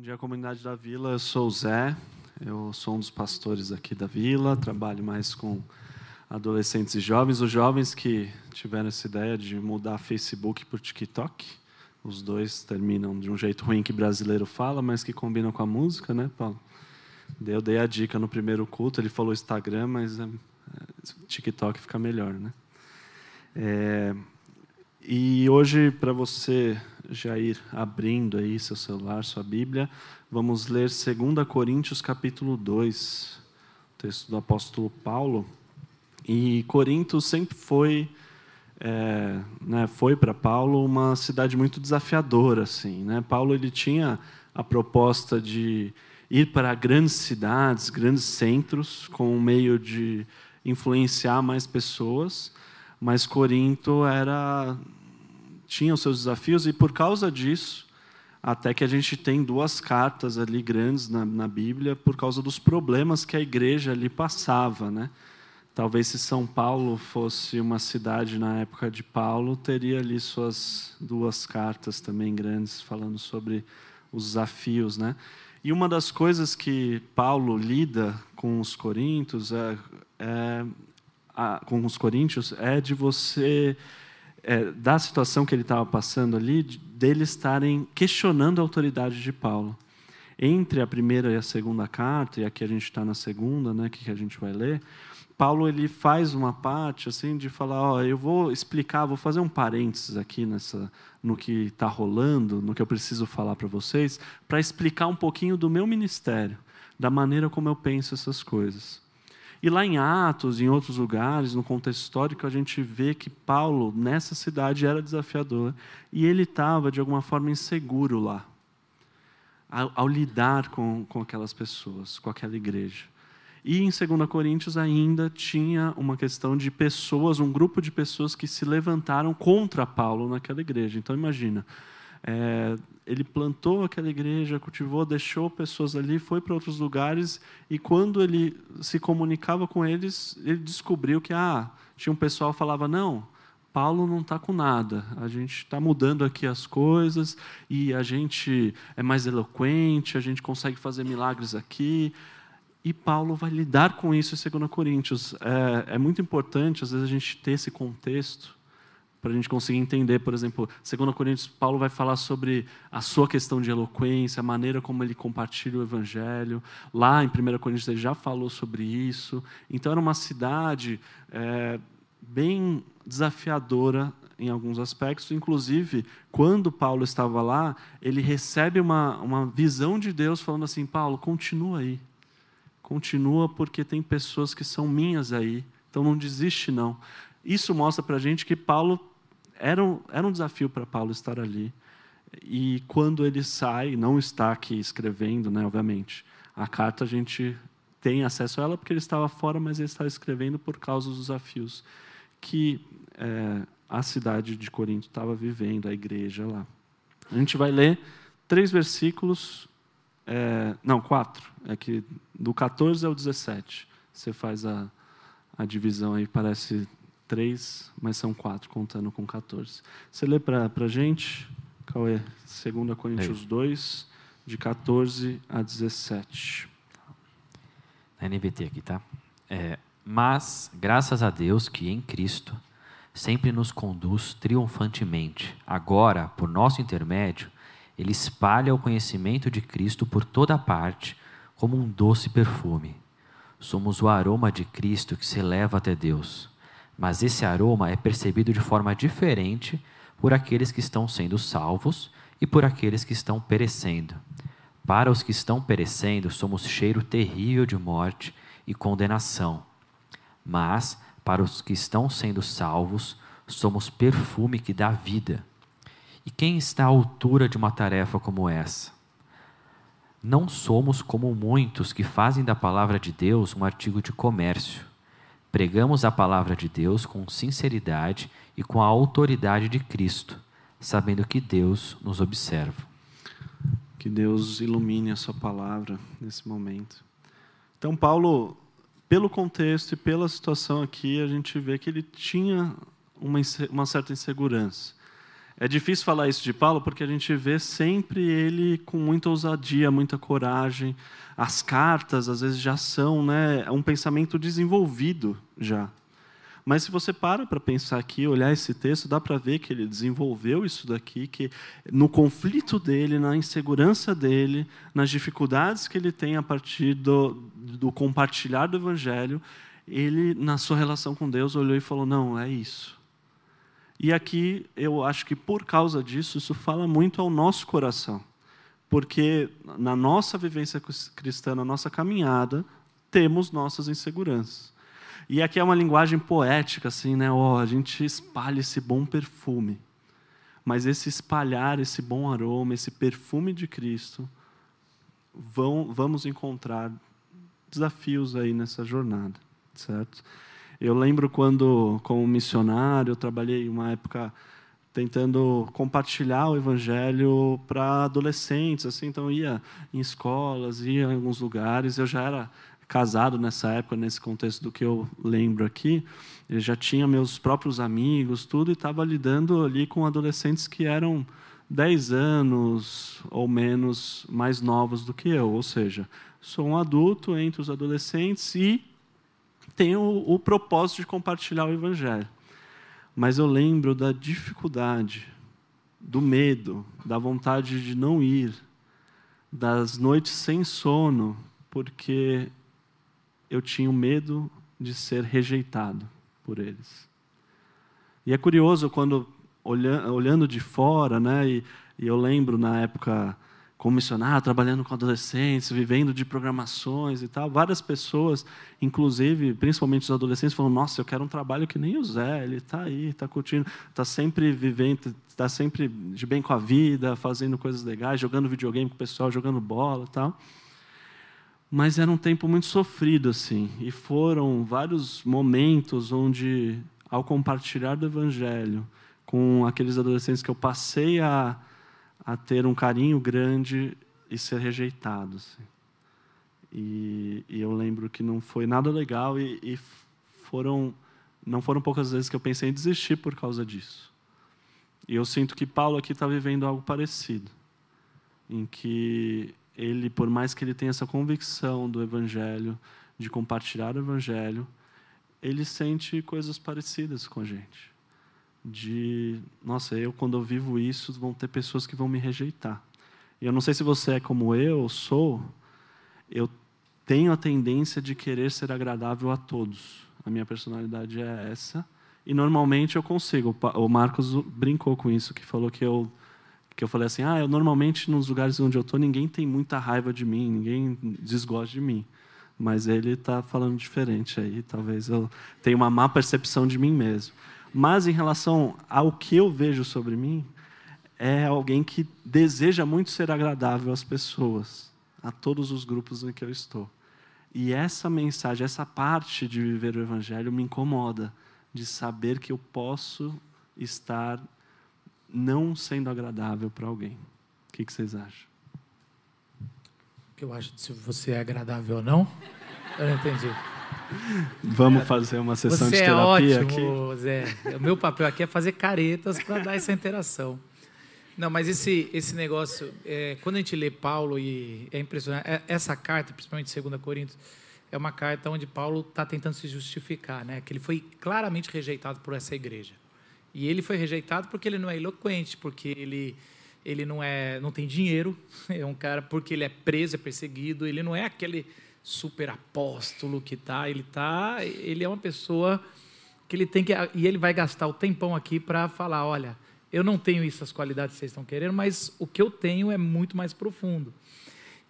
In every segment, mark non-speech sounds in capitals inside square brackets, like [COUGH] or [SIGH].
Bom dia, comunidade da Vila. Eu sou o Zé, eu sou um dos pastores aqui da Vila, trabalho mais com adolescentes e jovens. Os jovens que tiveram essa ideia de mudar Facebook por TikTok, os dois terminam de um jeito ruim que brasileiro fala, mas que combinam com a música, né, Paulo? Eu dei a dica no primeiro culto, ele falou Instagram, mas é, TikTok fica melhor, né? É, e hoje, para você já ir abrindo aí seu celular, sua Bíblia, vamos ler 2 Coríntios capítulo 2, texto do apóstolo Paulo. E Corinto sempre foi, é, né, foi para Paulo uma cidade muito desafiadora, assim, né? Paulo ele tinha a proposta de ir para grandes cidades, grandes centros, com o meio de influenciar mais pessoas, mas Corinto era tinha os seus desafios e por causa disso, até que a gente tem duas cartas ali grandes na, na Bíblia por causa dos problemas que a igreja ali passava, né? Talvez se São Paulo fosse uma cidade na época de Paulo, teria ali suas duas cartas também grandes falando sobre os desafios, né? E uma das coisas que Paulo lida com os coríntios é, é com os coríntios é de você é, da situação que ele estava passando ali, deles estarem questionando a autoridade de Paulo. Entre a primeira e a segunda carta, e aqui a gente está na segunda, né, que a gente vai ler, Paulo ele faz uma parte assim de falar, ó, eu vou explicar, vou fazer um parênteses aqui nessa, no que está rolando, no que eu preciso falar para vocês, para explicar um pouquinho do meu ministério, da maneira como eu penso essas coisas. E lá em Atos, em outros lugares, no contexto histórico, a gente vê que Paulo, nessa cidade, era desafiador e ele estava, de alguma forma, inseguro lá, ao, ao lidar com, com aquelas pessoas, com aquela igreja. E em 2 Coríntios ainda tinha uma questão de pessoas, um grupo de pessoas que se levantaram contra Paulo naquela igreja. Então imagina, é, ele plantou aquela igreja, cultivou, deixou pessoas ali, foi para outros lugares e quando ele se comunicava com eles, ele descobriu que ah, tinha um pessoal que falava não, Paulo não está com nada. A gente está mudando aqui as coisas e a gente é mais eloquente, a gente consegue fazer milagres aqui. E Paulo vai lidar com isso em 2 Coríntios. É, é muito importante, às vezes, a gente ter esse contexto para a gente conseguir entender, por exemplo, 2 Coríntios, Paulo vai falar sobre a sua questão de eloquência, a maneira como ele compartilha o evangelho. Lá em 1 Coríntios ele já falou sobre isso. Então era uma cidade é, bem desafiadora em alguns aspectos. Inclusive, quando Paulo estava lá, ele recebe uma, uma visão de Deus falando assim: Paulo, continua aí. Continua porque tem pessoas que são minhas aí. Então não desiste, não. Isso mostra para a gente que Paulo era um, era um desafio para Paulo estar ali. E quando ele sai, não está aqui escrevendo, né, obviamente. A carta a gente tem acesso a ela porque ele estava fora, mas ele está escrevendo por causa dos desafios que é, a cidade de Corinto estava vivendo, a igreja lá. A gente vai ler três versículos, é, não, quatro, é que do 14 ao 17. Você faz a, a divisão aí, parece três, mas são quatro, contando com 14. Você lê para a gente, Cauê, 2 Coríntios 2, de 14 a 17. Na NBT aqui, tá? É, mas, graças a Deus que em Cristo sempre nos conduz triunfantemente. Agora, por nosso intermédio, ele espalha o conhecimento de Cristo por toda parte, como um doce perfume. Somos o aroma de Cristo que se eleva até Deus mas esse aroma é percebido de forma diferente por aqueles que estão sendo salvos e por aqueles que estão perecendo. Para os que estão perecendo, somos cheiro terrível de morte e condenação. Mas, para os que estão sendo salvos, somos perfume que dá vida. E quem está à altura de uma tarefa como essa? Não somos como muitos que fazem da palavra de Deus um artigo de comércio Pregamos a palavra de Deus com sinceridade e com a autoridade de Cristo, sabendo que Deus nos observa. Que Deus ilumine a sua palavra nesse momento. Então, Paulo, pelo contexto e pela situação aqui, a gente vê que ele tinha uma, uma certa insegurança. É difícil falar isso de Paulo porque a gente vê sempre ele com muita ousadia, muita coragem. As cartas, às vezes, já são né, um pensamento desenvolvido já. Mas se você para para pensar aqui, olhar esse texto, dá para ver que ele desenvolveu isso daqui, que no conflito dele, na insegurança dele, nas dificuldades que ele tem a partir do, do compartilhar do evangelho, ele, na sua relação com Deus, olhou e falou: Não, é isso. E aqui eu acho que por causa disso, isso fala muito ao nosso coração. Porque na nossa vivência cristã, na nossa caminhada, temos nossas inseguranças. E aqui é uma linguagem poética, assim, né? Oh, a gente espalha esse bom perfume. Mas esse espalhar esse bom aroma, esse perfume de Cristo, vão, vamos encontrar desafios aí nessa jornada, certo? Eu lembro quando, como missionário, eu trabalhei uma época tentando compartilhar o evangelho para adolescentes, assim, então ia em escolas, ia em alguns lugares, eu já era casado nessa época, nesse contexto do que eu lembro aqui, eu já tinha meus próprios amigos, tudo, e estava lidando ali com adolescentes que eram 10 anos ou menos mais novos do que eu. Ou seja, sou um adulto entre os adolescentes e tenho o, o propósito de compartilhar o Evangelho. Mas eu lembro da dificuldade, do medo, da vontade de não ir, das noites sem sono, porque eu tinha medo de ser rejeitado por eles. E é curioso quando, olhando de fora, né, e, e eu lembro na época como missionário, trabalhando com adolescentes, vivendo de programações e tal, várias pessoas, inclusive, principalmente os adolescentes, falam: Nossa, eu quero um trabalho que nem o Zé, ele está aí, está curtindo, está sempre vivendo, está sempre de bem com a vida, fazendo coisas legais, jogando videogame com o pessoal, jogando bola e tal. Mas era um tempo muito sofrido, assim. E foram vários momentos onde, ao compartilhar do Evangelho com aqueles adolescentes que eu passei a, a ter um carinho grande e ser rejeitado. Assim. E, e, eu lembro que não foi nada legal e, e foram não foram poucas vezes que eu pensei em desistir por causa disso. E eu sinto que Paulo aqui está vivendo algo parecido, em que ele, por mais que ele tenha essa convicção do Evangelho, de compartilhar o Evangelho, ele sente coisas parecidas com a gente. De, nossa, eu quando eu vivo isso, vão ter pessoas que vão me rejeitar. E eu não sei se você é como eu sou, eu tenho a tendência de querer ser agradável a todos. A minha personalidade é essa. E normalmente eu consigo. O Marcos brincou com isso, que falou que eu que eu falei assim, ah, eu normalmente nos lugares onde eu estou ninguém tem muita raiva de mim, ninguém desgosta de mim, mas ele está falando diferente aí, talvez eu tenha uma má percepção de mim mesmo. Mas em relação ao que eu vejo sobre mim, é alguém que deseja muito ser agradável às pessoas, a todos os grupos em que eu estou. E essa mensagem, essa parte de viver o Evangelho me incomoda, de saber que eu posso estar não sendo agradável para alguém. O que, vocês acham? O que eu acho se você é agradável ou não? Eu não entendi. Vamos fazer uma sessão você de terapia é ótimo, aqui. Zé. O meu papel aqui é fazer caretas para dar essa interação. Não, mas esse, esse negócio, é, quando a gente lê Paulo, e é impressionante, é, essa carta, principalmente 2 Coríntios, é uma carta onde Paulo está tentando se justificar, né? que ele foi claramente rejeitado por essa igreja. E ele foi rejeitado porque ele não é eloquente, porque ele, ele não, é, não tem dinheiro, [LAUGHS] é um cara porque ele é preso, é perseguido, ele não é aquele super apóstolo que tá, ele tá, ele é uma pessoa que ele tem que e ele vai gastar o tempão aqui para falar, olha, eu não tenho essas qualidades que vocês estão querendo, mas o que eu tenho é muito mais profundo.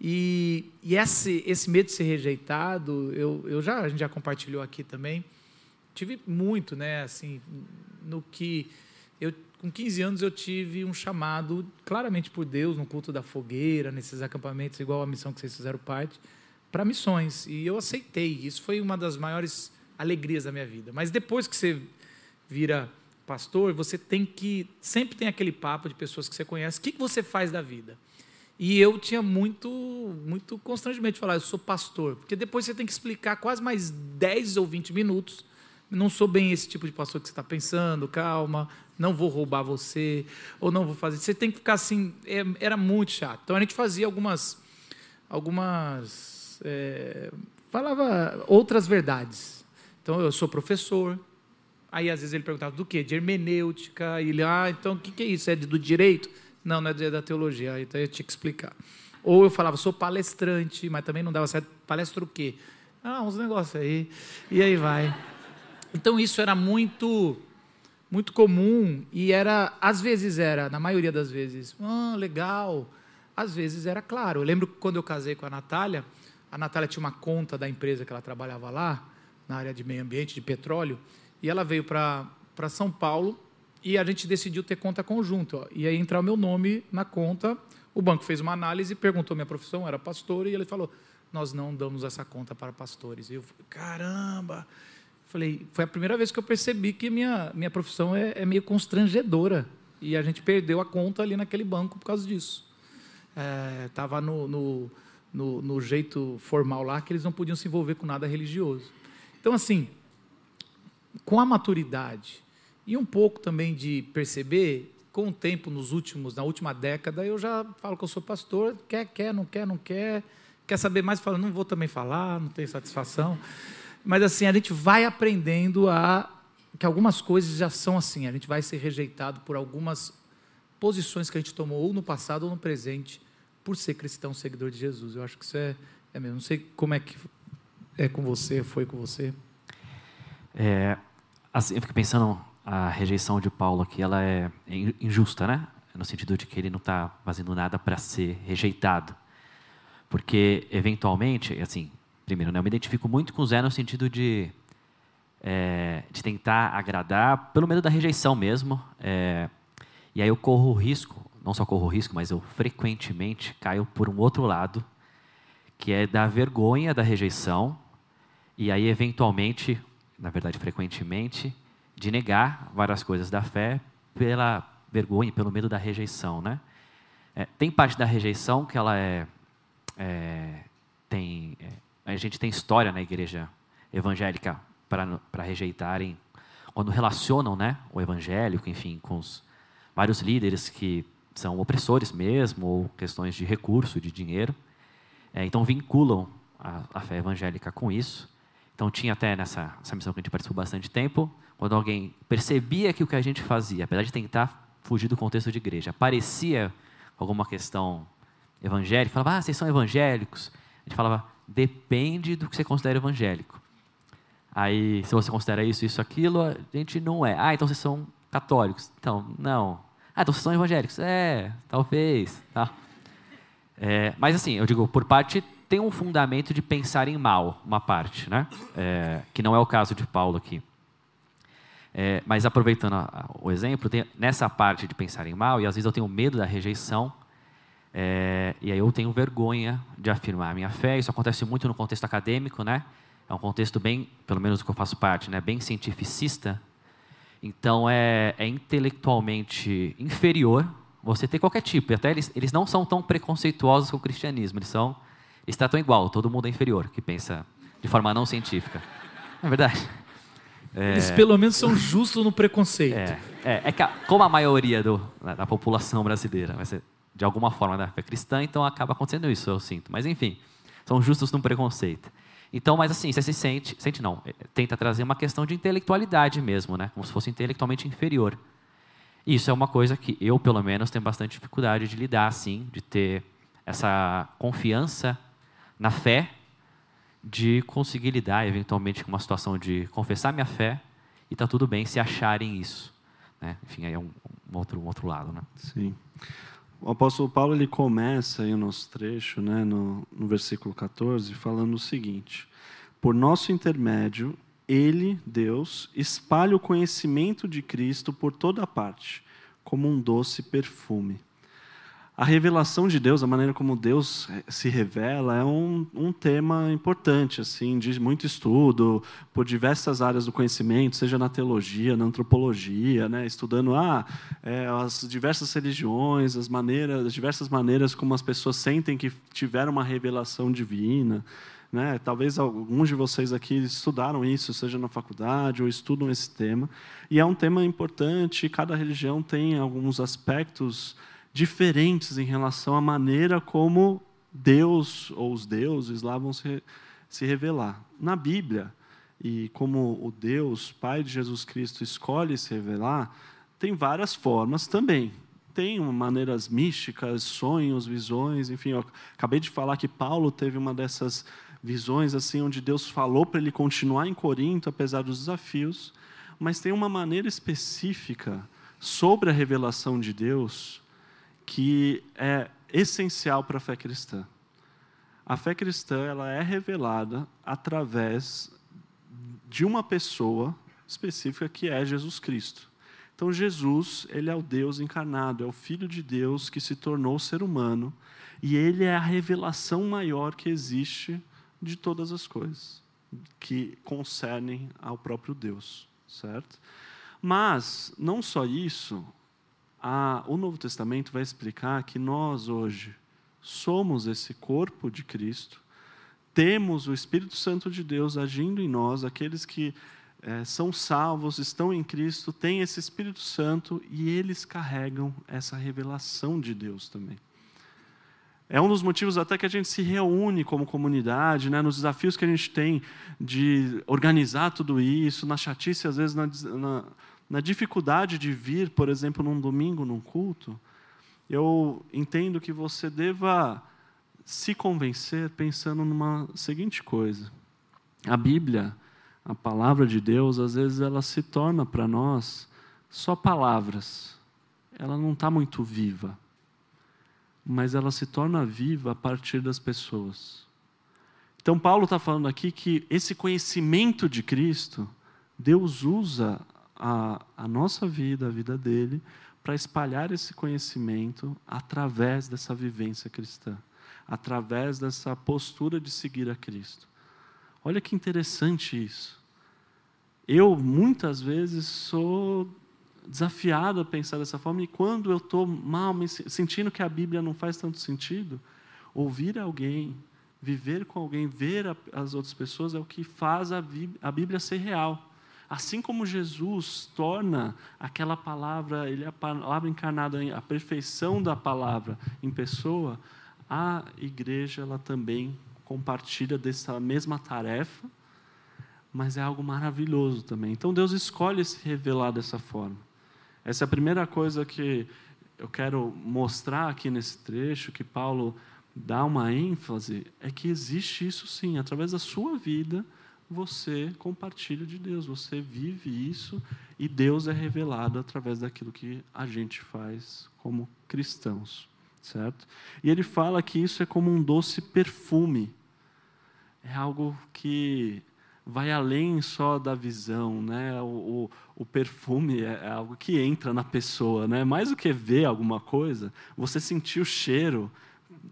E, e esse, esse medo de ser rejeitado, eu, eu já, a gente já compartilhou aqui também, tive muito, né, assim, no que eu com 15 anos eu tive um chamado claramente por Deus no culto da fogueira, nesses acampamentos igual a missão que vocês fizeram parte, para missões, e eu aceitei. Isso foi uma das maiores alegrias da minha vida. Mas depois que você vira pastor, você tem que sempre tem aquele papo de pessoas que você conhece, o que você faz da vida? E eu tinha muito, muito constrangimento de falar, eu sou pastor, porque depois você tem que explicar quase mais 10 ou 20 minutos não sou bem esse tipo de pastor que você está pensando, calma, não vou roubar você, ou não vou fazer. Você tem que ficar assim, é, era muito chato. Então a gente fazia algumas, algumas, é, falava outras verdades. Então eu sou professor, aí às vezes ele perguntava do quê? De hermenêutica, e ele, ah, então o que, que é isso? É do direito? Não, não é da teologia, então eu tinha que explicar. Ou eu falava, sou palestrante, mas também não dava certo. Palestra o quê? Ah, uns negócios aí. E aí vai. Então isso era muito muito comum e era às vezes era, na maioria das vezes, ah, legal. Às vezes era claro. Eu lembro que quando eu casei com a Natália, a Natália tinha uma conta da empresa que ela trabalhava lá, na área de meio ambiente, de petróleo, e ela veio para São Paulo e a gente decidiu ter conta conjunta. E aí entrar o meu nome na conta. O banco fez uma análise, perguntou minha profissão, era pastor, e ele falou: Nós não damos essa conta para pastores. E eu falei: Caramba! Falei, foi a primeira vez que eu percebi que minha, minha profissão é, é meio constrangedora. E a gente perdeu a conta ali naquele banco por causa disso. Estava é, no, no, no, no, jeito formal lá que eles não podiam se envolver com nada religioso. Então, assim, com a maturidade e um pouco também de perceber, com o tempo, nos últimos, na última década, eu já falo que eu sou pastor, quer, quer, não quer, não quer, quer saber mais, fala, não vou também falar, não tenho satisfação. Mas assim, a gente vai aprendendo a que algumas coisas já são assim, a gente vai ser rejeitado por algumas posições que a gente tomou ou no passado ou no presente por ser cristão, seguidor de Jesus. Eu acho que isso é, é mesmo. Não sei como é que é com você, foi com você. É, assim, eu fico pensando a rejeição de Paulo aqui, ela é injusta, né? No sentido de que ele não está fazendo nada para ser rejeitado, porque eventualmente, assim, primeiro, né? Eu me identifico muito com Zé no sentido de, é, de tentar agradar pelo medo da rejeição mesmo. É, e aí eu corro o risco, não só corro risco, mas eu frequentemente caio por um outro lado, que é da vergonha da rejeição, e aí eventualmente, na verdade frequentemente, de negar várias coisas da fé pela vergonha, pelo medo da rejeição, né? É, tem parte da rejeição que ela é, é tem é, a gente tem história na igreja evangélica para rejeitarem, quando relacionam né, o evangélico, enfim, com os vários líderes que são opressores mesmo, ou questões de recurso, de dinheiro. É, então, vinculam a, a, fé evangélica com isso. Então, tinha até nessa, missão que a gente participou bastante tempo, quando alguém percebia que o que a gente fazia, apesar de tentar fugir do contexto de igreja, parecia alguma questão evangélica, falava, ah, vocês são evangélicos. A gente falava, depende do que você considera evangélico. Aí, se você considera isso, isso, aquilo, a gente não é. Ah, então vocês são católicos. Então, não. Ah, então vocês são evangélicos. É, talvez. Tá. É, mas assim, eu digo, por parte, tem um fundamento de pensar em mal, uma parte, né? É, que não é o caso de Paulo aqui. É, mas aproveitando a, a, o exemplo, tem, nessa parte de pensar em mal, e às vezes eu tenho medo da rejeição, é, e aí eu tenho vergonha de afirmar a minha fé. Isso acontece muito no contexto acadêmico, né? É um contexto bem, pelo menos do que eu faço parte, né? Bem cientificista. Então é, é intelectualmente inferior você ter qualquer tipo. E até eles, eles não são tão preconceituosos com o cristianismo. Eles são, eles tratam igual. Todo mundo é inferior que pensa de forma não científica. É verdade. É, eles pelo menos são justos no preconceito. É, é, é que a, como a maioria do, da população brasileira vai ser de alguma forma da fé cristã, então acaba acontecendo isso, eu sinto. Mas enfim, são justos no preconceito. Então, mas assim, você se sente, sente não, é, tenta trazer uma questão de intelectualidade mesmo, né? Como se fosse intelectualmente inferior. Isso é uma coisa que eu, pelo menos, tenho bastante dificuldade de lidar, assim, de ter essa confiança na fé, de conseguir lidar eventualmente com uma situação de confessar minha fé e tá tudo bem se acharem isso, né? Enfim, aí é um, um outro um outro lado, né? Sim. O apóstolo Paulo ele começa aí o nosso trecho, né, no, no versículo 14, falando o seguinte: Por nosso intermédio, ele, Deus, espalha o conhecimento de Cristo por toda parte, como um doce perfume. A revelação de Deus, a maneira como Deus se revela, é um, um tema importante, assim, de muito estudo por diversas áreas do conhecimento, seja na teologia, na antropologia, né, estudando ah, é, as diversas religiões, as maneiras, as diversas maneiras como as pessoas sentem que tiveram uma revelação divina. Né? Talvez alguns de vocês aqui estudaram isso, seja na faculdade ou estudam esse tema. E é um tema importante, cada religião tem alguns aspectos diferentes em relação à maneira como Deus ou os deuses lá vão se, se revelar. Na Bíblia, e como o Deus, Pai de Jesus Cristo, escolhe se revelar, tem várias formas também. Tem maneiras místicas, sonhos, visões, enfim. Eu acabei de falar que Paulo teve uma dessas visões assim onde Deus falou para ele continuar em Corinto apesar dos desafios, mas tem uma maneira específica sobre a revelação de Deus que é essencial para a fé cristã. A fé cristã ela é revelada através de uma pessoa específica que é Jesus Cristo. Então Jesus, ele é o Deus encarnado, é o filho de Deus que se tornou ser humano, e ele é a revelação maior que existe de todas as coisas que concernem ao próprio Deus, certo? Mas não só isso, a, o Novo Testamento vai explicar que nós hoje somos esse corpo de Cristo, temos o Espírito Santo de Deus agindo em nós, aqueles que é, são salvos, estão em Cristo, têm esse Espírito Santo e eles carregam essa revelação de Deus também. É um dos motivos até que a gente se reúne como comunidade, né, nos desafios que a gente tem de organizar tudo isso, na chatice, às vezes, na, na na dificuldade de vir, por exemplo, num domingo, num culto, eu entendo que você deva se convencer pensando numa seguinte coisa: a Bíblia, a palavra de Deus, às vezes ela se torna para nós só palavras, ela não está muito viva, mas ela se torna viva a partir das pessoas. Então, Paulo está falando aqui que esse conhecimento de Cristo, Deus usa a, a nossa vida, a vida dele, para espalhar esse conhecimento através dessa vivência cristã, através dessa postura de seguir a Cristo. Olha que interessante isso. Eu, muitas vezes, sou desafiado a pensar dessa forma, e quando eu estou mal, me sentindo que a Bíblia não faz tanto sentido, ouvir alguém, viver com alguém, ver as outras pessoas é o que faz a Bíblia ser real. Assim como Jesus torna aquela palavra, ele é a palavra encarnada, a perfeição da palavra em pessoa, a igreja ela também compartilha dessa mesma tarefa, mas é algo maravilhoso também. Então Deus escolhe se revelar dessa forma. Essa é a primeira coisa que eu quero mostrar aqui nesse trecho, que Paulo dá uma ênfase, é que existe isso sim, através da sua vida você compartilha de Deus, você vive isso e Deus é revelado através daquilo que a gente faz como cristãos, certo? E ele fala que isso é como um doce perfume, é algo que vai além só da visão, né? O, o, o, perfume é, é algo que entra na pessoa, né? Mais do que ver alguma coisa, você sentir o cheiro,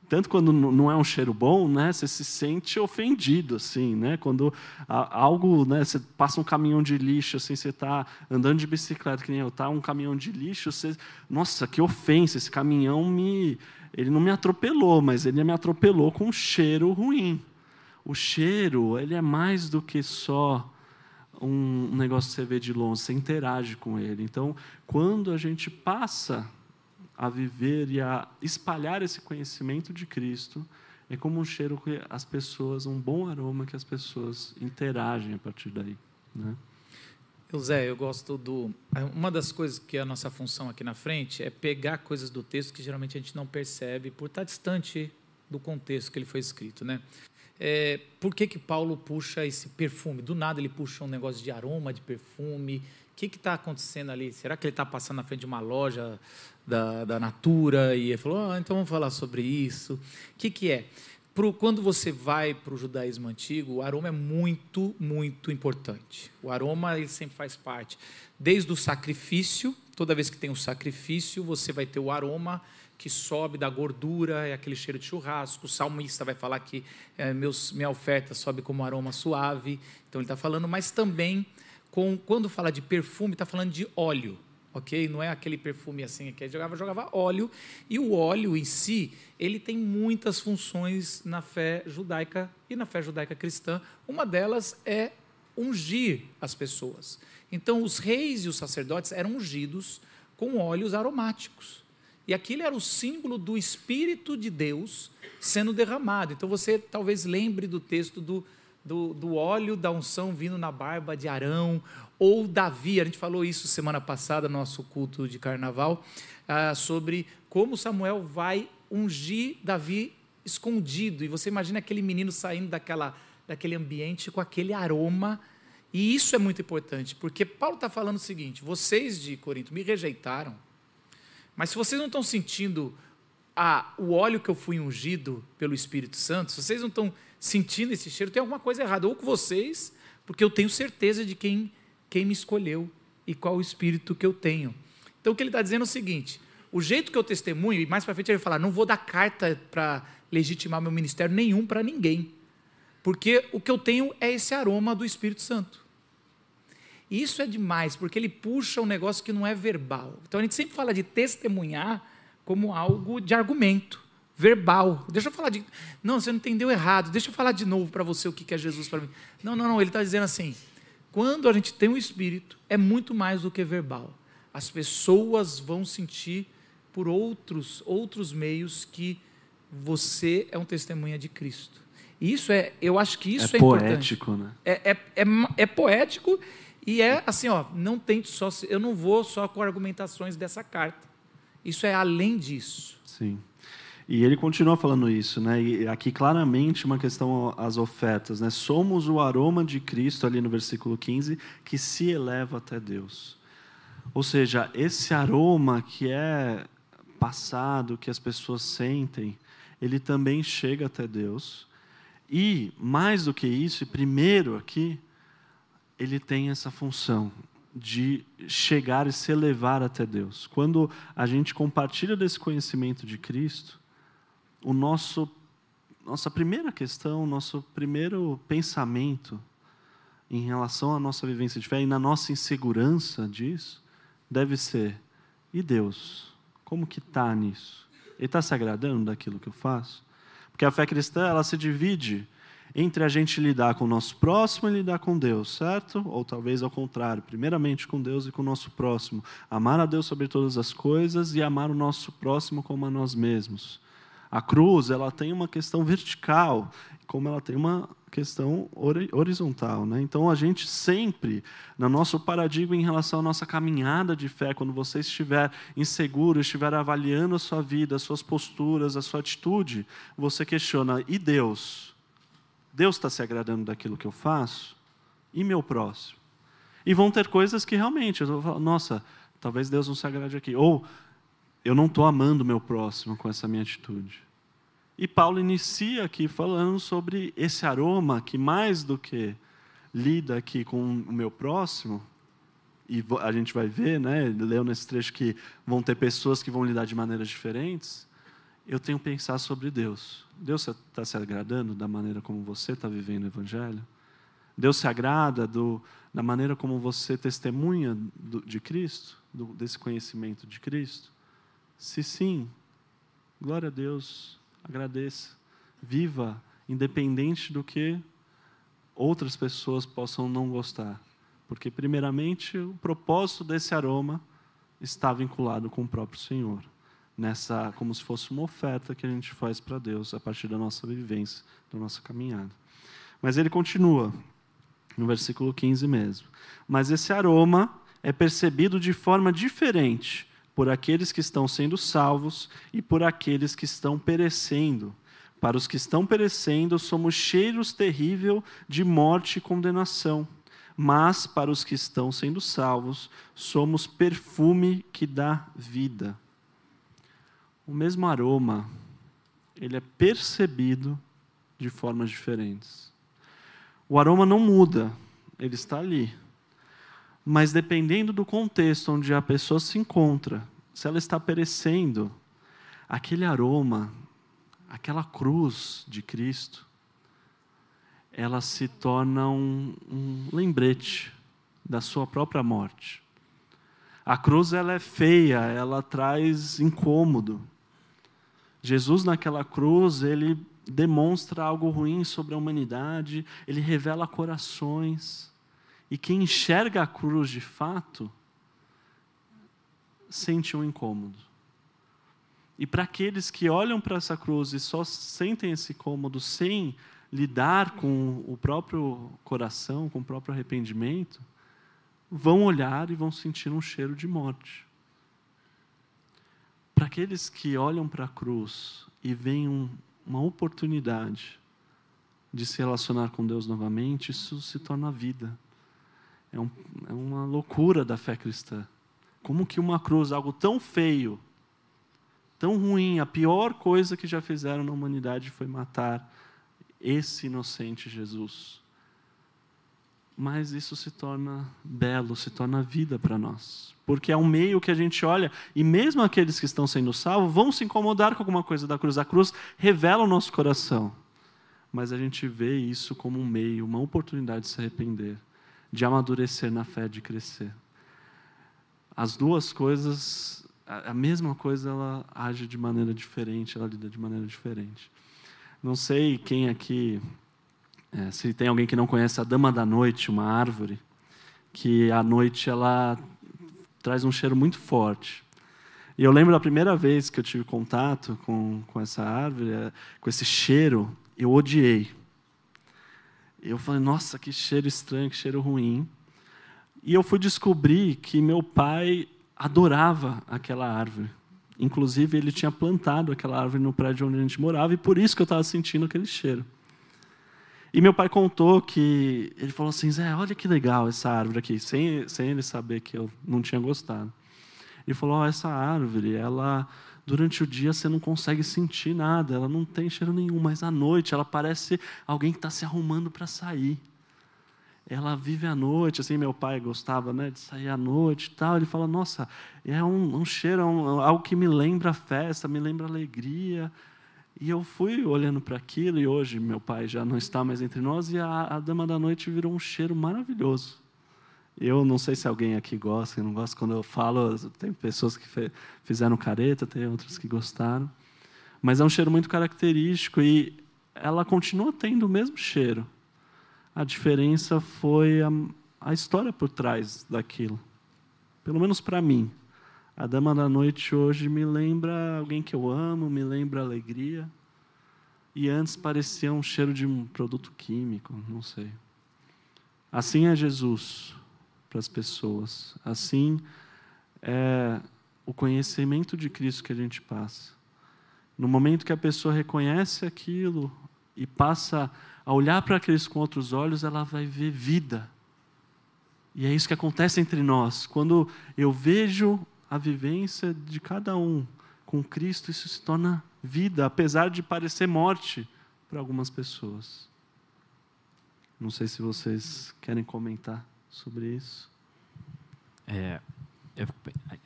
tanto quando não é um cheiro bom, né, você se sente ofendido, assim, né, quando algo, né, você passa um caminhão de lixo, assim, você está andando de bicicleta, que nem eu, tá um caminhão de lixo, você, nossa, que ofensa, esse caminhão me, ele não me atropelou, mas ele me atropelou com um cheiro ruim. O cheiro, ele é mais do que só um negócio que você vê de longe, você interage com ele. Então, quando a gente passa a viver e a espalhar esse conhecimento de Cristo, é como um cheiro que as pessoas, um bom aroma que as pessoas interagem a partir daí. Né? Eu, Zé, eu gosto do. Uma das coisas que é a nossa função aqui na frente é pegar coisas do texto que geralmente a gente não percebe por estar distante do contexto que ele foi escrito, né? É, por que, que Paulo puxa esse perfume? Do nada ele puxa um negócio de aroma, de perfume. O que está acontecendo ali? Será que ele está passando na frente de uma loja da, da Natura e ele falou, ah, então vamos falar sobre isso. O que, que é? Pro, quando você vai para o judaísmo antigo, o aroma é muito, muito importante. O aroma ele sempre faz parte. Desde o sacrifício, toda vez que tem um sacrifício, você vai ter o aroma que sobe da gordura, é aquele cheiro de churrasco. O salmista vai falar que é, meus, minha oferta sobe como aroma suave. Então ele está falando, mas também, com, quando fala de perfume, está falando de óleo. Ok? Não é aquele perfume assim que jogava, jogava óleo. E o óleo em si, ele tem muitas funções na fé judaica e na fé judaica cristã. Uma delas é ungir as pessoas. Então, os reis e os sacerdotes eram ungidos com óleos aromáticos. E aquilo era o símbolo do Espírito de Deus sendo derramado. Então você talvez lembre do texto do, do, do, óleo da unção vindo na barba de Arão, ou Davi, a gente falou isso semana passada no nosso culto de carnaval, ah, sobre como Samuel vai ungir Davi escondido. E você imagina aquele menino saindo daquela, daquele ambiente com aquele aroma. E isso é muito importante, porque Paulo está falando o seguinte: vocês de Corinto me rejeitaram mas se vocês não estão sentindo a, o óleo que eu fui ungido pelo Espírito Santo, se vocês não estão sentindo esse cheiro, tem alguma coisa errada. Ou com vocês, porque eu tenho certeza de quem, quem me escolheu e qual o Espírito que eu tenho. Então o que ele está dizendo é o seguinte: o jeito que eu testemunho, e mais para frente ele vai falar, não vou dar carta para legitimar meu ministério nenhum para ninguém. Porque o que eu tenho é esse aroma do Espírito Santo. E isso é demais, porque ele puxa um negócio que não é verbal. Então a gente sempre fala de testemunhar como algo de argumento, verbal. Deixa eu falar de. Não, você não entendeu errado. Deixa eu falar de novo para você o que é Jesus para mim. Não, não, não. Ele está dizendo assim: quando a gente tem o um Espírito, é muito mais do que verbal. As pessoas vão sentir por outros, outros meios que você é um testemunha de Cristo. E isso é, eu acho que isso é, é poético, importante. né? É, é, é, é poético e é assim, ó, não tente só, eu não vou só com argumentações dessa carta. Isso é além disso. Sim. E ele continua falando isso, né? E aqui claramente uma questão às ofertas, né? Somos o aroma de Cristo ali no versículo 15 que se eleva até Deus. Ou seja, esse aroma que é passado, que as pessoas sentem, ele também chega até Deus. E mais do que isso, e primeiro aqui, ele tem essa função de chegar e se elevar até Deus. Quando a gente compartilha desse conhecimento de Cristo, o nosso nossa primeira questão, nosso primeiro pensamento em relação à nossa vivência de fé e na nossa insegurança disso, deve ser: e Deus? Como que está nisso? Ele está se agradando daquilo que eu faço? Porque a fé cristã ela se divide entre a gente lidar com o nosso próximo e lidar com Deus, certo? Ou talvez ao contrário, primeiramente com Deus e com o nosso próximo. Amar a Deus sobre todas as coisas e amar o nosso próximo como a nós mesmos. A cruz, ela tem uma questão vertical, como ela tem uma questão horizontal. Né? Então, a gente sempre, no nosso paradigma em relação à nossa caminhada de fé, quando você estiver inseguro, estiver avaliando a sua vida, as suas posturas, a sua atitude, você questiona: e Deus? Deus está se agradando daquilo que eu faço? E meu próximo? E vão ter coisas que realmente, eu vou falar, nossa, talvez Deus não se agrade aqui. Ou eu não estou amando o meu próximo com essa minha atitude. E Paulo inicia aqui falando sobre esse aroma que, mais do que lida aqui com o meu próximo, e a gente vai ver, né, leu nesse trecho que vão ter pessoas que vão lidar de maneiras diferentes, eu tenho que pensar sobre Deus. Deus está se agradando da maneira como você está vivendo o Evangelho? Deus se agrada do, da maneira como você testemunha do, de Cristo, do, desse conhecimento de Cristo? Se sim, glória a Deus, agradeça, viva, independente do que outras pessoas possam não gostar. Porque, primeiramente, o propósito desse aroma está vinculado com o próprio Senhor nessa como se fosse uma oferta que a gente faz para Deus a partir da nossa vivência, da nossa caminhada. Mas ele continua no versículo 15 mesmo. Mas esse aroma é percebido de forma diferente por aqueles que estão sendo salvos e por aqueles que estão perecendo. Para os que estão perecendo, somos cheiros terrível de morte e condenação. Mas para os que estão sendo salvos, somos perfume que dá vida o mesmo aroma, ele é percebido de formas diferentes. O aroma não muda, ele está ali. Mas dependendo do contexto onde a pessoa se encontra, se ela está perecendo, aquele aroma, aquela cruz de Cristo, ela se torna um, um lembrete da sua própria morte. A cruz ela é feia, ela traz incômodo. Jesus naquela cruz, ele demonstra algo ruim sobre a humanidade, ele revela corações. E quem enxerga a cruz de fato, sente um incômodo. E para aqueles que olham para essa cruz e só sentem esse incômodo sem lidar com o próprio coração, com o próprio arrependimento, vão olhar e vão sentir um cheiro de morte. Para aqueles que olham para a cruz e veem um, uma oportunidade de se relacionar com Deus novamente, isso se torna vida. É, um, é uma loucura da fé cristã. Como que uma cruz, algo tão feio, tão ruim, a pior coisa que já fizeram na humanidade foi matar esse inocente Jesus. Mas isso se torna belo, se torna vida para nós. Porque é um meio que a gente olha, e mesmo aqueles que estão sendo salvos vão se incomodar com alguma coisa da cruz. A cruz revela o nosso coração. Mas a gente vê isso como um meio, uma oportunidade de se arrepender, de amadurecer na fé, de crescer. As duas coisas, a mesma coisa, ela age de maneira diferente, ela lida de maneira diferente. Não sei quem aqui, é, se tem alguém que não conhece a Dama da Noite, uma árvore, que à noite ela traz um cheiro muito forte. E eu lembro da primeira vez que eu tive contato com, com essa árvore, é, com esse cheiro, eu odiei. Eu falei, nossa, que cheiro estranho, que cheiro ruim. E eu fui descobrir que meu pai adorava aquela árvore. Inclusive, ele tinha plantado aquela árvore no prédio onde a gente morava, e por isso que eu estava sentindo aquele cheiro. E meu pai contou que. Ele falou assim: Zé, olha que legal essa árvore aqui, sem, sem ele saber que eu não tinha gostado. Ele falou: oh, essa árvore, ela. Durante o dia você não consegue sentir nada, ela não tem cheiro nenhum, mas à noite ela parece alguém que está se arrumando para sair ela vive à noite, assim, meu pai gostava né, de sair à noite e tal. Ele fala, nossa, é um, um cheiro, é um, algo que me lembra festa, me lembra alegria. E eu fui olhando para aquilo, e hoje meu pai já não está mais entre nós, e a, a Dama da Noite virou um cheiro maravilhoso. Eu não sei se alguém aqui gosta, não gosta quando eu falo, tem pessoas que fizeram careta, tem outras que gostaram. Mas é um cheiro muito característico e ela continua tendo o mesmo cheiro a diferença foi a, a história por trás daquilo. Pelo menos para mim. A Dama da Noite hoje me lembra alguém que eu amo, me lembra alegria. E antes parecia um cheiro de um produto químico, não sei. Assim é Jesus para as pessoas. Assim é o conhecimento de Cristo que a gente passa. No momento que a pessoa reconhece aquilo e passa a olhar para Cristo com outros olhos, ela vai ver vida. E é isso que acontece entre nós. Quando eu vejo a vivência de cada um com Cristo, isso se torna vida, apesar de parecer morte para algumas pessoas. Não sei se vocês querem comentar sobre isso. É, eu,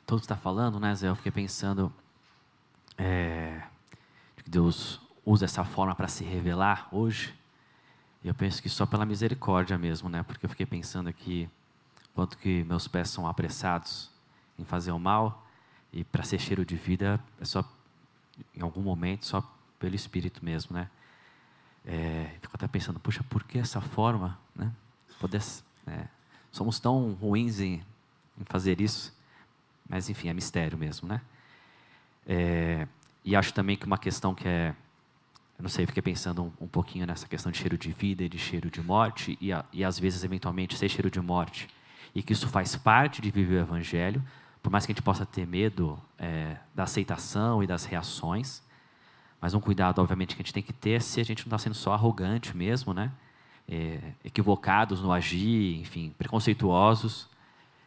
todo está falando, né, Zé? Eu fiquei pensando é, que Deus usa essa forma para se revelar hoje. Eu penso que só pela misericórdia mesmo, né? Porque eu fiquei pensando aqui quanto que meus pés são apressados em fazer o mal e para ser cheiro de vida é só em algum momento só pelo Espírito mesmo, né? É, fico até pensando, puxa, por que essa forma, né? Poder, é, somos tão ruins em, em, fazer isso, mas enfim, é mistério mesmo, né? É, e acho também que uma questão que é eu não sei, fiquei pensando um, um, pouquinho nessa questão de cheiro de vida e de cheiro de morte, e, a, e às vezes, eventualmente, ser cheiro de morte, e que isso faz parte de viver o Evangelho, por mais que a gente possa ter medo é, da aceitação e das reações, mas um cuidado, obviamente, que a gente tem que ter se a gente não está sendo só arrogante mesmo, né? É, equivocados no agir, enfim, preconceituosos,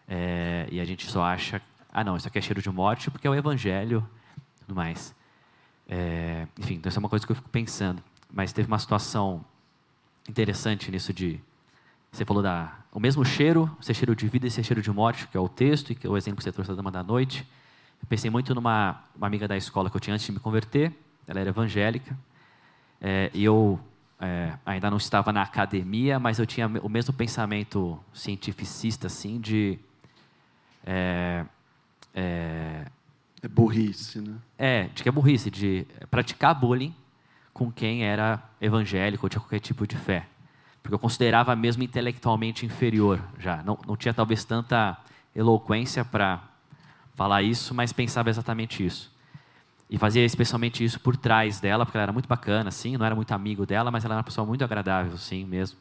é, e a gente só acha, ah, não, isso aqui é cheiro de morte porque é o Evangelho, tudo mais. É, enfim, então isso é uma coisa que eu fico pensando. Mas teve uma situação interessante nisso de você falou da o mesmo cheiro, ser cheiro de vida e ser cheiro de morte, que é o texto e que é o exemplo que você trouxe da dama da noite. Eu pensei muito numa uma amiga da escola que eu tinha antes de me converter. Ela era evangélica. É, e eu é, ainda não estava na academia, mas eu tinha o mesmo pensamento cientificista, assim, de... É, é, é burrice, né? É, de que é burrice, de praticar bullying com quem era evangélico ou tinha qualquer tipo de fé. Porque eu considerava mesmo intelectualmente inferior já. Não, não tinha talvez tanta eloquência para falar isso, mas pensava exatamente isso. E fazia especialmente isso por trás dela, porque ela era muito bacana, assim, não era muito amigo dela, mas ela era uma pessoa muito agradável, sim, mesmo.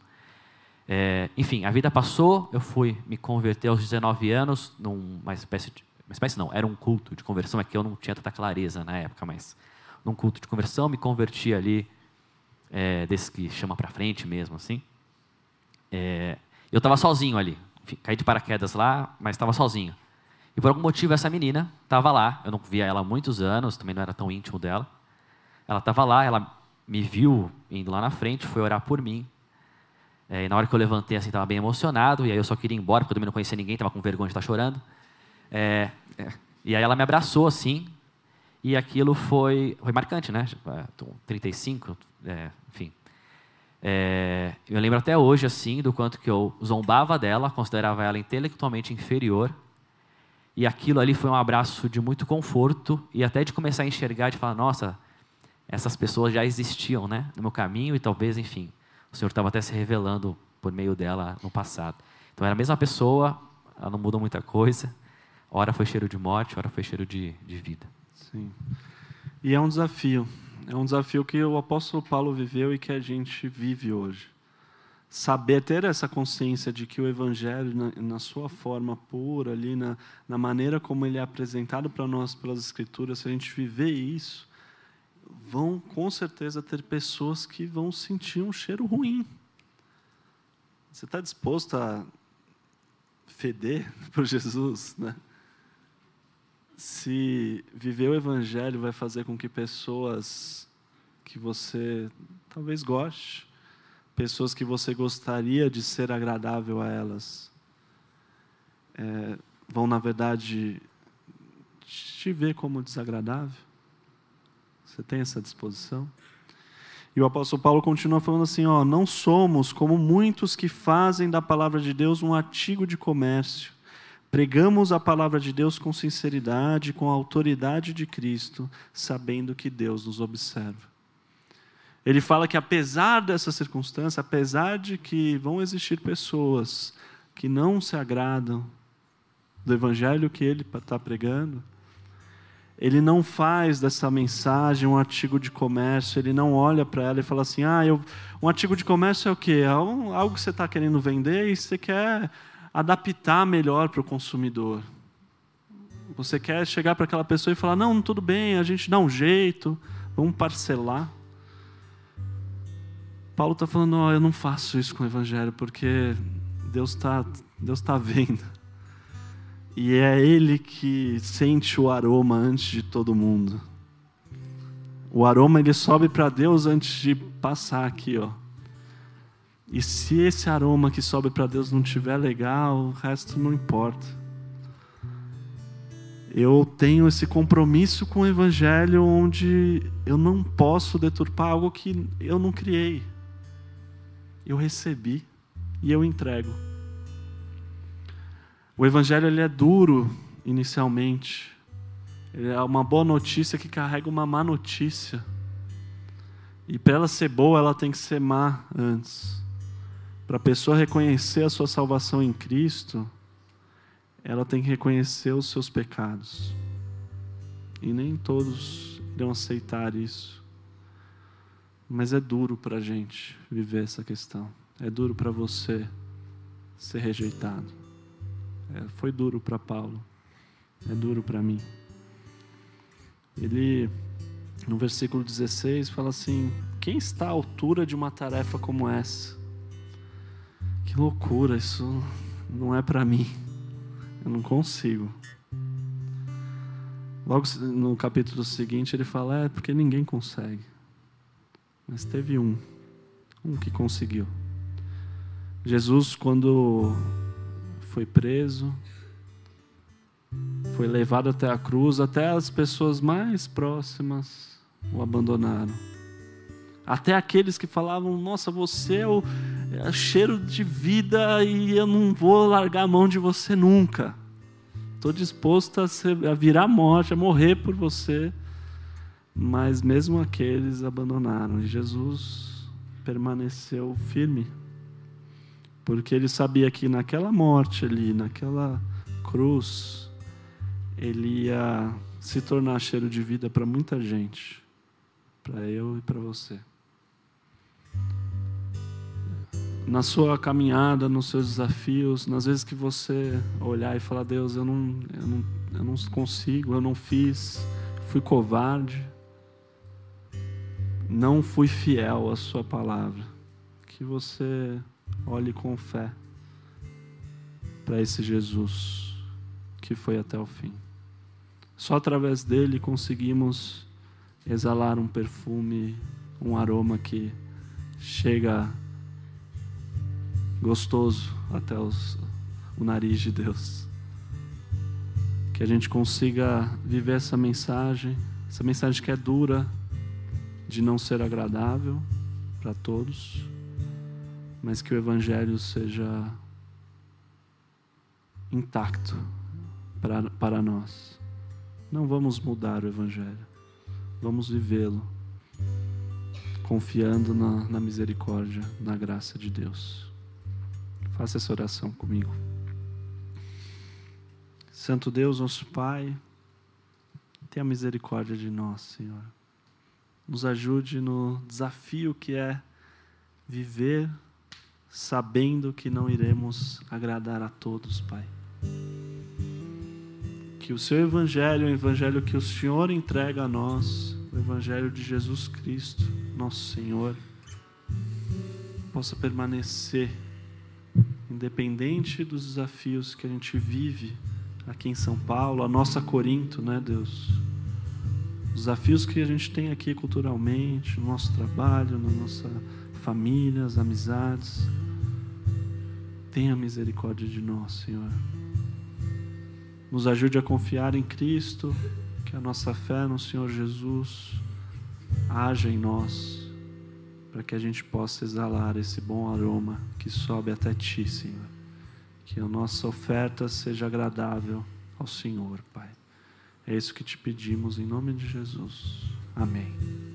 É, enfim, a vida passou, eu fui me converter aos 19 anos, numa espécie de. Uma espécie não, era um culto de conversão, é que eu não tinha tanta clareza na época, mas num culto de conversão, me converti ali, é, desse que chama para frente mesmo, assim. É, eu estava sozinho ali, enfim, caí de paraquedas lá, mas estava sozinho. E por algum motivo essa menina estava lá. Eu não via ela há muitos anos, também não era tão íntimo dela. Ela estava lá, ela me viu indo lá na frente, foi orar por mim. É, e na hora que eu levantei, assim, estava bem emocionado. E aí eu só queria ir embora, porque eu também não conhecia ninguém, estava com vergonha de estar chorando. É, é, e aí ela me abraçou, assim. E aquilo foi, foi marcante, né? 35, é, enfim. É, eu lembro até hoje, assim, do quanto que eu zombava dela, considerava ela intelectualmente inferior. E aquilo ali foi um abraço de muito conforto e até de começar a enxergar, de falar, nossa, essas pessoas já existiam, né, no meu caminho e talvez, enfim, o Senhor estava até se revelando por meio dela no passado. Então era a mesma pessoa, ela não mudou muita coisa. Ora foi cheiro de morte, ora foi cheiro de, de vida. Sim. E é um desafio. É um desafio que o apóstolo Paulo viveu e que a gente vive hoje saber ter essa consciência de que o evangelho na, na sua forma pura ali na, na maneira como ele é apresentado para nós pelas escrituras se a gente viver isso vão com certeza ter pessoas que vão sentir um cheiro ruim. Você está disposto a feder [LAUGHS] por Jesus né? Se viver o evangelho vai fazer com que pessoas que você talvez goste pessoas que você gostaria de ser agradável a elas, é, vão, na verdade, te ver como desagradável? Você tem essa disposição? E o apóstolo Paulo continua falando assim: ó, não somos como muitos que fazem da palavra de Deus um artigo de comércio. Pregamos a palavra de Deus com sinceridade, com a autoridade de Cristo, sabendo que Deus nos observa. Ele fala que apesar dessa circunstância, apesar de que vão existir pessoas que não se agradam do evangelho que ele está pregando, ele não faz dessa mensagem um artigo de comércio, ele não olha para ela e fala assim: ah, eu, um artigo de comércio é o quê? É algo que você está querendo vender e você quer adaptar melhor para o consumidor. Você quer chegar para aquela pessoa e falar: não, tudo bem, a gente dá um jeito, vamos parcelar. Paulo está falando: oh, eu não faço isso com o Evangelho, porque Deus está Deus tá vendo. E é Ele que sente o aroma antes de todo mundo. O aroma ele sobe para Deus antes de passar aqui, ó. E se esse aroma que sobe para Deus não tiver legal, o resto não importa. Eu tenho esse compromisso com o Evangelho onde eu não posso deturpar algo que eu não criei eu recebi e eu entrego. O evangelho ele é duro inicialmente. Ele é uma boa notícia que carrega uma má notícia. E para ela ser boa, ela tem que ser má antes. Para a pessoa reconhecer a sua salvação em Cristo, ela tem que reconhecer os seus pecados. E nem todos irão aceitar isso. Mas é duro para a gente viver essa questão. É duro para você ser rejeitado. É, foi duro para Paulo. É duro para mim. Ele, no versículo 16, fala assim: Quem está à altura de uma tarefa como essa? Que loucura, isso não é para mim. Eu não consigo. Logo no capítulo seguinte, ele fala: É porque ninguém consegue. Mas teve um, um que conseguiu. Jesus, quando foi preso, foi levado até a cruz, até as pessoas mais próximas o abandonaram. Até aqueles que falavam: Nossa, você é o é cheiro de vida e eu não vou largar a mão de você nunca. Estou disposto a, ser, a virar morte, a morrer por você. Mas mesmo aqueles abandonaram. E Jesus permaneceu firme. Porque ele sabia que naquela morte ali, naquela cruz, ele ia se tornar cheiro de vida para muita gente. Para eu e para você. Na sua caminhada, nos seus desafios, nas vezes que você olhar e falar: Deus, eu não, eu não, eu não consigo, eu não fiz, fui covarde, não fui fiel à Sua palavra. Que você olhe com fé para esse Jesus que foi até o fim. Só através dele conseguimos exalar um perfume, um aroma que chega gostoso até os, o nariz de Deus. Que a gente consiga viver essa mensagem, essa mensagem que é dura, de não ser agradável para todos, mas que o Evangelho seja intacto para, para nós. Não vamos mudar o Evangelho, vamos vivê-lo, confiando na, na misericórdia, na graça de Deus. Faça essa oração comigo. Santo Deus, nosso Pai, tenha misericórdia de nós, Senhor. Nos ajude no desafio que é viver sabendo que não iremos agradar a todos, Pai. Que o seu Evangelho, o Evangelho que o Senhor entrega a nós, o Evangelho de Jesus Cristo, nosso Senhor, possa permanecer independente dos desafios que a gente vive aqui em São Paulo, a nossa Corinto, né, Deus? Os desafios que a gente tem aqui culturalmente, no nosso trabalho, na nossa família, as amizades. Tenha misericórdia de nós, Senhor. Nos ajude a confiar em Cristo, que a nossa fé no Senhor Jesus haja em nós para que a gente possa exalar esse bom aroma que sobe até Ti, Senhor. Que a nossa oferta seja agradável ao Senhor, Pai. É isso que te pedimos em nome de Jesus. Amém.